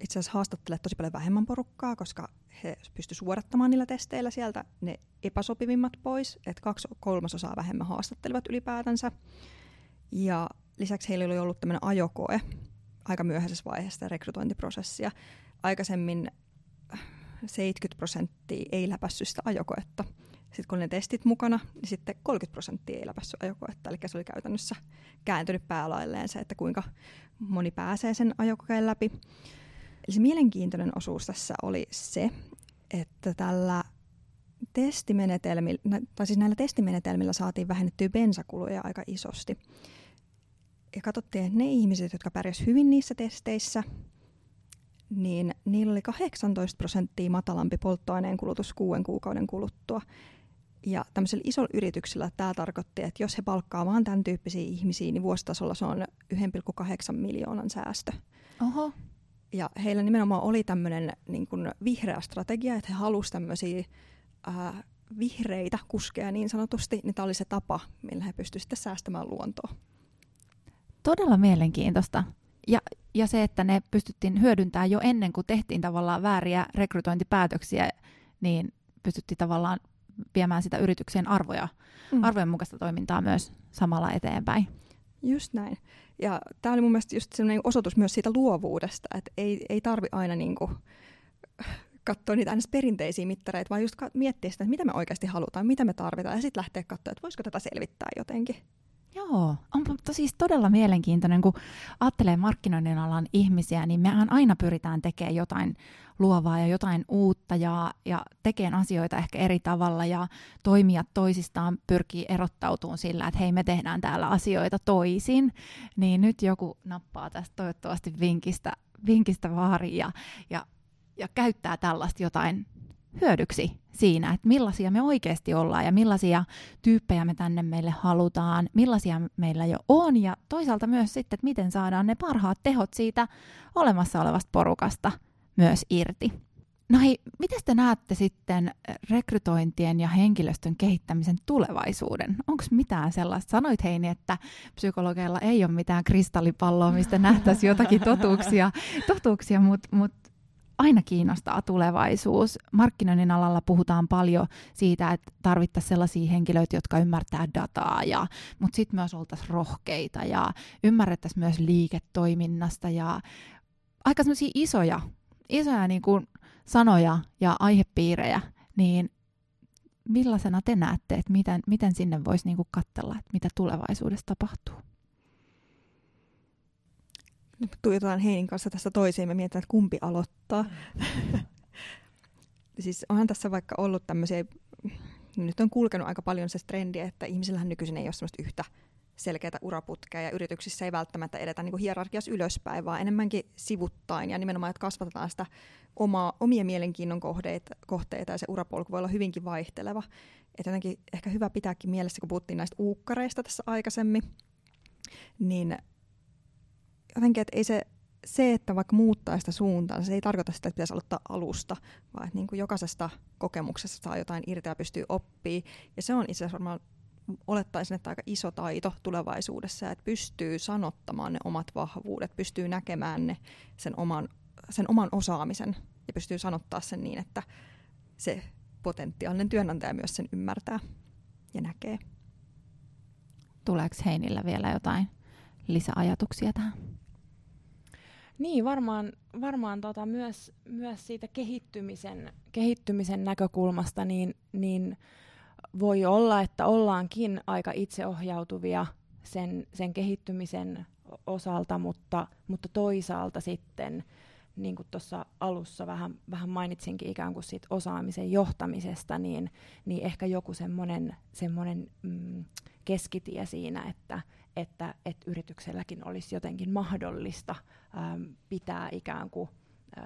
itse asiassa haastattelemaan tosi paljon vähemmän porukkaa, koska he pystyivät suorattamaan niillä testeillä sieltä ne epäsopivimmat pois, että kaksi kolmasosaa vähemmän haastattelivat ylipäätänsä. Ja lisäksi heillä oli ollut tämmöinen ajokoe aika myöhäisessä vaiheessa rekrytointiprosessia. Aikaisemmin 70 prosenttia ei läpässyt sitä ajokoetta. Sitten kun oli ne testit mukana, niin sitten 30 prosenttia ei läpässyt ajokoetta. Eli se oli käytännössä kääntynyt päälailleen se, että kuinka moni pääsee sen ajokokeen läpi. Eli se mielenkiintoinen osuus tässä oli se, että tällä testimenetelmillä, tai siis näillä testimenetelmillä saatiin vähennettyä bensakuluja aika isosti. Ja katsottiin, että ne ihmiset, jotka pärjäsivät hyvin niissä testeissä, niin niillä oli 18 prosenttia matalampi polttoaineen kulutus kuuden kuukauden kuluttua. Ja tämmöisellä isolla yrityksellä tämä tarkoitti, että jos he palkkaa vaan tämän tyyppisiä ihmisiä, niin vuositasolla se on 1,8 miljoonan säästö. Oho. Ja heillä nimenomaan oli tämmöinen niin kuin vihreä strategia, että he halusivat tämmöisiä ää, vihreitä kuskeja niin sanotusti, niin tämä oli se tapa, millä he pystyivät sitten säästämään luontoa. Todella mielenkiintoista. Ja, ja se, että ne pystyttiin hyödyntämään jo ennen kuin tehtiin tavallaan vääriä rekrytointipäätöksiä, niin pystyttiin tavallaan viemään sitä yrityksen arvoja, mm. arvojen mukaista toimintaa myös samalla eteenpäin. Just näin. Ja tämä oli mun mielestä just sellainen osoitus myös siitä luovuudesta, että ei, ei tarvi aina niin kuin katsoa niitä aina perinteisiä mittareita, vaan just miettiä sitä, että mitä me oikeasti halutaan, mitä me tarvitaan, ja sitten lähteä katsoa, että voisiko tätä selvittää jotenkin. Joo, on siis todella mielenkiintoinen, kun ajattelee markkinoinnin alan ihmisiä, niin mehän aina pyritään tekemään jotain luovaa ja jotain uutta ja, ja tekemään asioita ehkä eri tavalla ja toimijat toisistaan pyrkii erottautumaan sillä, että hei me tehdään täällä asioita toisin, niin nyt joku nappaa tästä toivottavasti vinkistä, vinkistä vaariin ja, ja, ja käyttää tällaista jotain hyödyksi siinä, että millaisia me oikeasti ollaan ja millaisia tyyppejä me tänne meille halutaan, millaisia meillä jo on ja toisaalta myös sitten, että miten saadaan ne parhaat tehot siitä olemassa olevasta porukasta myös irti. No hei, miten te näette sitten rekrytointien ja henkilöstön kehittämisen tulevaisuuden? Onko mitään sellaista? Sanoit Heini, että psykologeilla ei ole mitään kristallipalloa, mistä nähtäisiin jotakin totuuksia, totuuksia mutta mut aina kiinnostaa tulevaisuus. Markkinoinnin alalla puhutaan paljon siitä, että tarvittaisiin sellaisia henkilöitä, jotka ymmärtää dataa, ja, mutta sitten myös oltaisiin rohkeita ja ymmärrettäisiin myös liiketoiminnasta ja aika isoja, isoja niin kuin sanoja ja aihepiirejä, niin millaisena te näette, että miten, miten sinne voisi niin katsella, että mitä tulevaisuudessa tapahtuu? nyt tuijotetaan Heinin kanssa tästä toiseen ja mietitään, että kumpi aloittaa. Mm. siis onhan tässä vaikka ollut tämmöisiä, nyt on kulkenut aika paljon se trendi, että ihmisillähän nykyisin ei ole semmoista yhtä selkeää uraputkea ja yrityksissä ei välttämättä edetä niin hierarkiassa ylöspäin, vaan enemmänkin sivuttain ja nimenomaan, että kasvatetaan sitä omaa, omia mielenkiinnon kohteita, kohteita ja se urapolku voi olla hyvinkin vaihteleva. Että jotenkin ehkä hyvä pitääkin mielessä, kun puhuttiin näistä uukkareista tässä aikaisemmin, niin jotenkin, että ei se, se, että vaikka muuttaa sitä suuntaa, se ei tarkoita sitä, että pitäisi aloittaa alusta, vaan että niin kuin jokaisesta kokemuksesta saa jotain irti ja pystyy oppimaan. Ja se on itse asiassa varmaan olettaisin, että aika iso taito tulevaisuudessa, että pystyy sanottamaan ne omat vahvuudet, pystyy näkemään ne sen oman, sen oman osaamisen ja pystyy sanottaa sen niin, että se potentiaalinen työnantaja myös sen ymmärtää ja näkee. Tuleeko Heinillä vielä jotain lisäajatuksia tähän? Niin, varmaan, varmaan tota myös, myös siitä kehittymisen, kehittymisen näkökulmasta niin, niin voi olla, että ollaankin aika itseohjautuvia sen, sen kehittymisen osalta, mutta, mutta toisaalta sitten, niin kuin tuossa alussa vähän, vähän mainitsinkin ikään kuin siitä osaamisen johtamisesta, niin, niin ehkä joku semmoinen semmonen, mm, keskitie siinä, että, että, että yritykselläkin olisi jotenkin mahdollista ähm, pitää ikään kuin äh,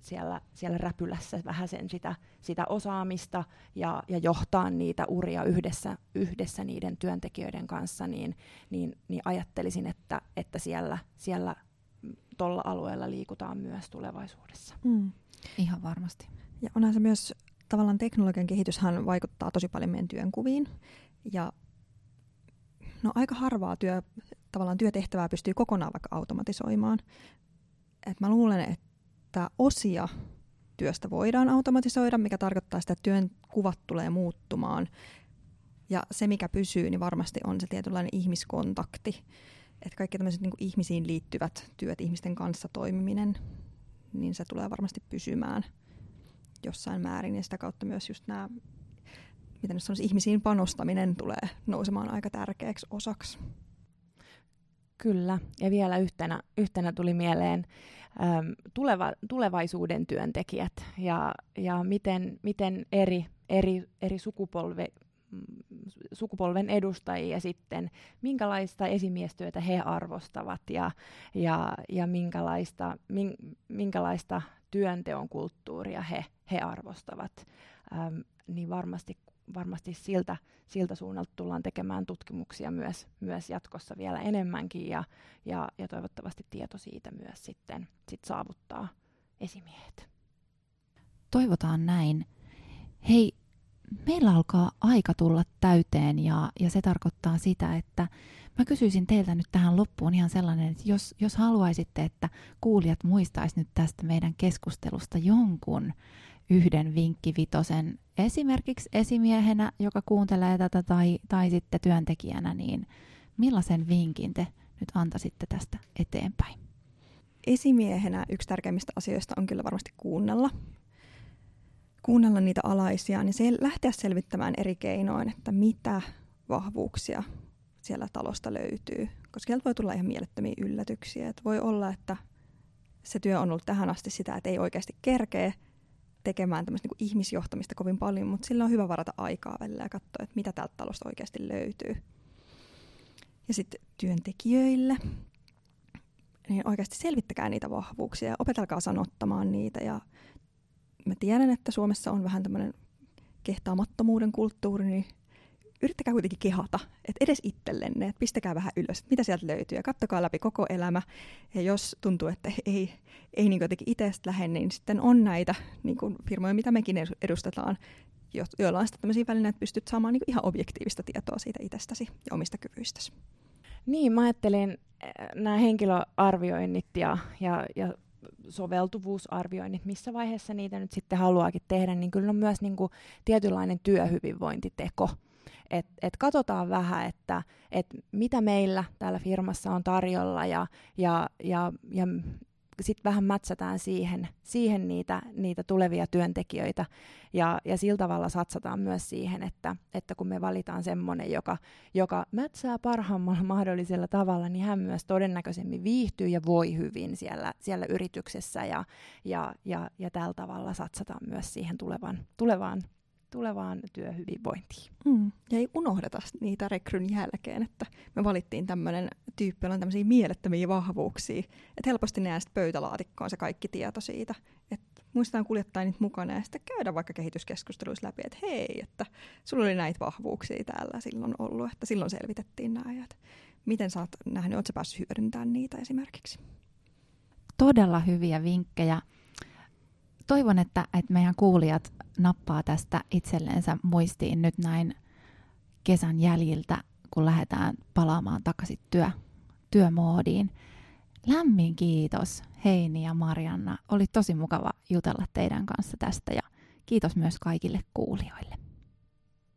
siellä, siellä räpylässä vähän sen sitä, sitä osaamista ja, ja johtaa niitä uria yhdessä, yhdessä niiden työntekijöiden kanssa, niin, niin, niin ajattelisin, että, että siellä, siellä tuolla alueella liikutaan myös tulevaisuudessa. Mm. Ihan varmasti. Ja onhan se myös tavallaan teknologian kehityshän vaikuttaa tosi paljon meidän työnkuviin. Ja no aika harvaa työ, tavallaan työtehtävää pystyy kokonaan vaikka automatisoimaan. Et mä luulen, että osia työstä voidaan automatisoida, mikä tarkoittaa sitä, että työn kuvat tulee muuttumaan. Ja se, mikä pysyy, niin varmasti on se tietynlainen ihmiskontakti. Että kaikki tämmöiset niin ihmisiin liittyvät työt, ihmisten kanssa toimiminen, niin se tulee varmasti pysymään jossain määrin. Ja sitä kautta myös just nämä miten ihmisiin panostaminen tulee nousemaan aika tärkeäksi osaksi. Kyllä, ja vielä yhtenä, yhtenä tuli mieleen tuleva, tulevaisuuden työntekijät ja, ja miten, miten eri, eri, eri sukupolve, mm, sukupolven edustajia sitten, minkälaista esimiestyötä he arvostavat ja, ja, ja minkälaista, min, minkälaista työnteon kulttuuria he, he arvostavat, äm, niin varmasti varmasti siltä, siltä suunnalta tullaan tekemään tutkimuksia myös, myös jatkossa vielä enemmänkin ja, ja, ja toivottavasti tieto siitä myös sitten sit saavuttaa esimiehet. Toivotaan näin. Hei, meillä alkaa aika tulla täyteen ja, ja se tarkoittaa sitä, että mä kysyisin teiltä nyt tähän loppuun ihan sellainen, että jos, jos haluaisitte, että kuulijat muistaisi nyt tästä meidän keskustelusta jonkun yhden vinkkivitosen esimerkiksi esimiehenä, joka kuuntelee tätä, tai, tai sitten työntekijänä, niin millaisen vinkin te nyt antaisitte tästä eteenpäin? Esimiehenä yksi tärkeimmistä asioista on kyllä varmasti kuunnella. Kuunnella niitä alaisia, niin se lähteä selvittämään eri keinoin, että mitä vahvuuksia siellä talosta löytyy. Koska sieltä voi tulla ihan mielettömiä yllätyksiä. Että voi olla, että se työ on ollut tähän asti sitä, että ei oikeasti kerkeä, tekemään tämmöistä niin ihmisjohtamista kovin paljon, mutta sillä on hyvä varata aikaa välillä ja katsoa, että mitä täältä talosta oikeasti löytyy. Ja sitten työntekijöille, niin oikeasti selvittäkää niitä vahvuuksia ja opetelkaa sanottamaan niitä. Ja mä tiedän, että Suomessa on vähän tämmöinen kehtaamattomuuden kulttuuri, niin yrittäkää kuitenkin kehata, että edes itsellenne, että pistäkää vähän ylös, mitä sieltä löytyy ja kattokaa läpi koko elämä. Ja jos tuntuu, että ei, ei niin jotenkin itsestä lähde, niin sitten on näitä niin kuin firmoja, mitä mekin edustetaan, jo, joilla on sitten tämmöisiä välineitä, että pystyt saamaan niin ihan objektiivista tietoa siitä itsestäsi ja omista kyvyistäsi. Niin, mä ajattelin äh, nämä henkilöarvioinnit ja, ja, ja soveltuvuusarvioinnit, missä vaiheessa niitä nyt sitten haluaakin tehdä, niin kyllä on myös niin kuin tietynlainen työhyvinvointiteko että et katsotaan vähän, että et mitä meillä täällä firmassa on tarjolla ja, ja, ja, ja sitten vähän mätsätään siihen, siihen niitä, niitä tulevia työntekijöitä. Ja, ja sillä tavalla satsataan myös siihen, että, että kun me valitaan semmoinen, joka, joka mätsää parhaimmalla mahdollisella tavalla, niin hän myös todennäköisemmin viihtyy ja voi hyvin siellä, siellä yrityksessä. Ja, ja, ja, ja tällä tavalla satsataan myös siihen tulevan, tulevaan tulevaan työhyvinvointiin. Mm. Ja ei unohdeta niitä rekryn jälkeen, että me valittiin tämmöinen tyyppi, jolla on tämmöisiä mielettömiä vahvuuksia, että helposti ne sitten pöytälaatikkoon se kaikki tieto siitä, että muistetaan kuljettaa niitä mukana ja sitten käydä vaikka kehityskeskusteluissa läpi, että hei, että sulla oli näitä vahvuuksia täällä silloin ollut, että silloin selvitettiin nämä että miten sä oot nähnyt, oot sä päässyt hyödyntämään niitä esimerkiksi? Todella hyviä vinkkejä. Toivon, että, että meidän kuulijat nappaa tästä itselleensä muistiin nyt näin kesän jäljiltä, kun lähdetään palaamaan takaisin työ, työmoodiin. Lämmin kiitos Heini ja Marianna. Oli tosi mukava jutella teidän kanssa tästä ja kiitos myös kaikille kuulijoille.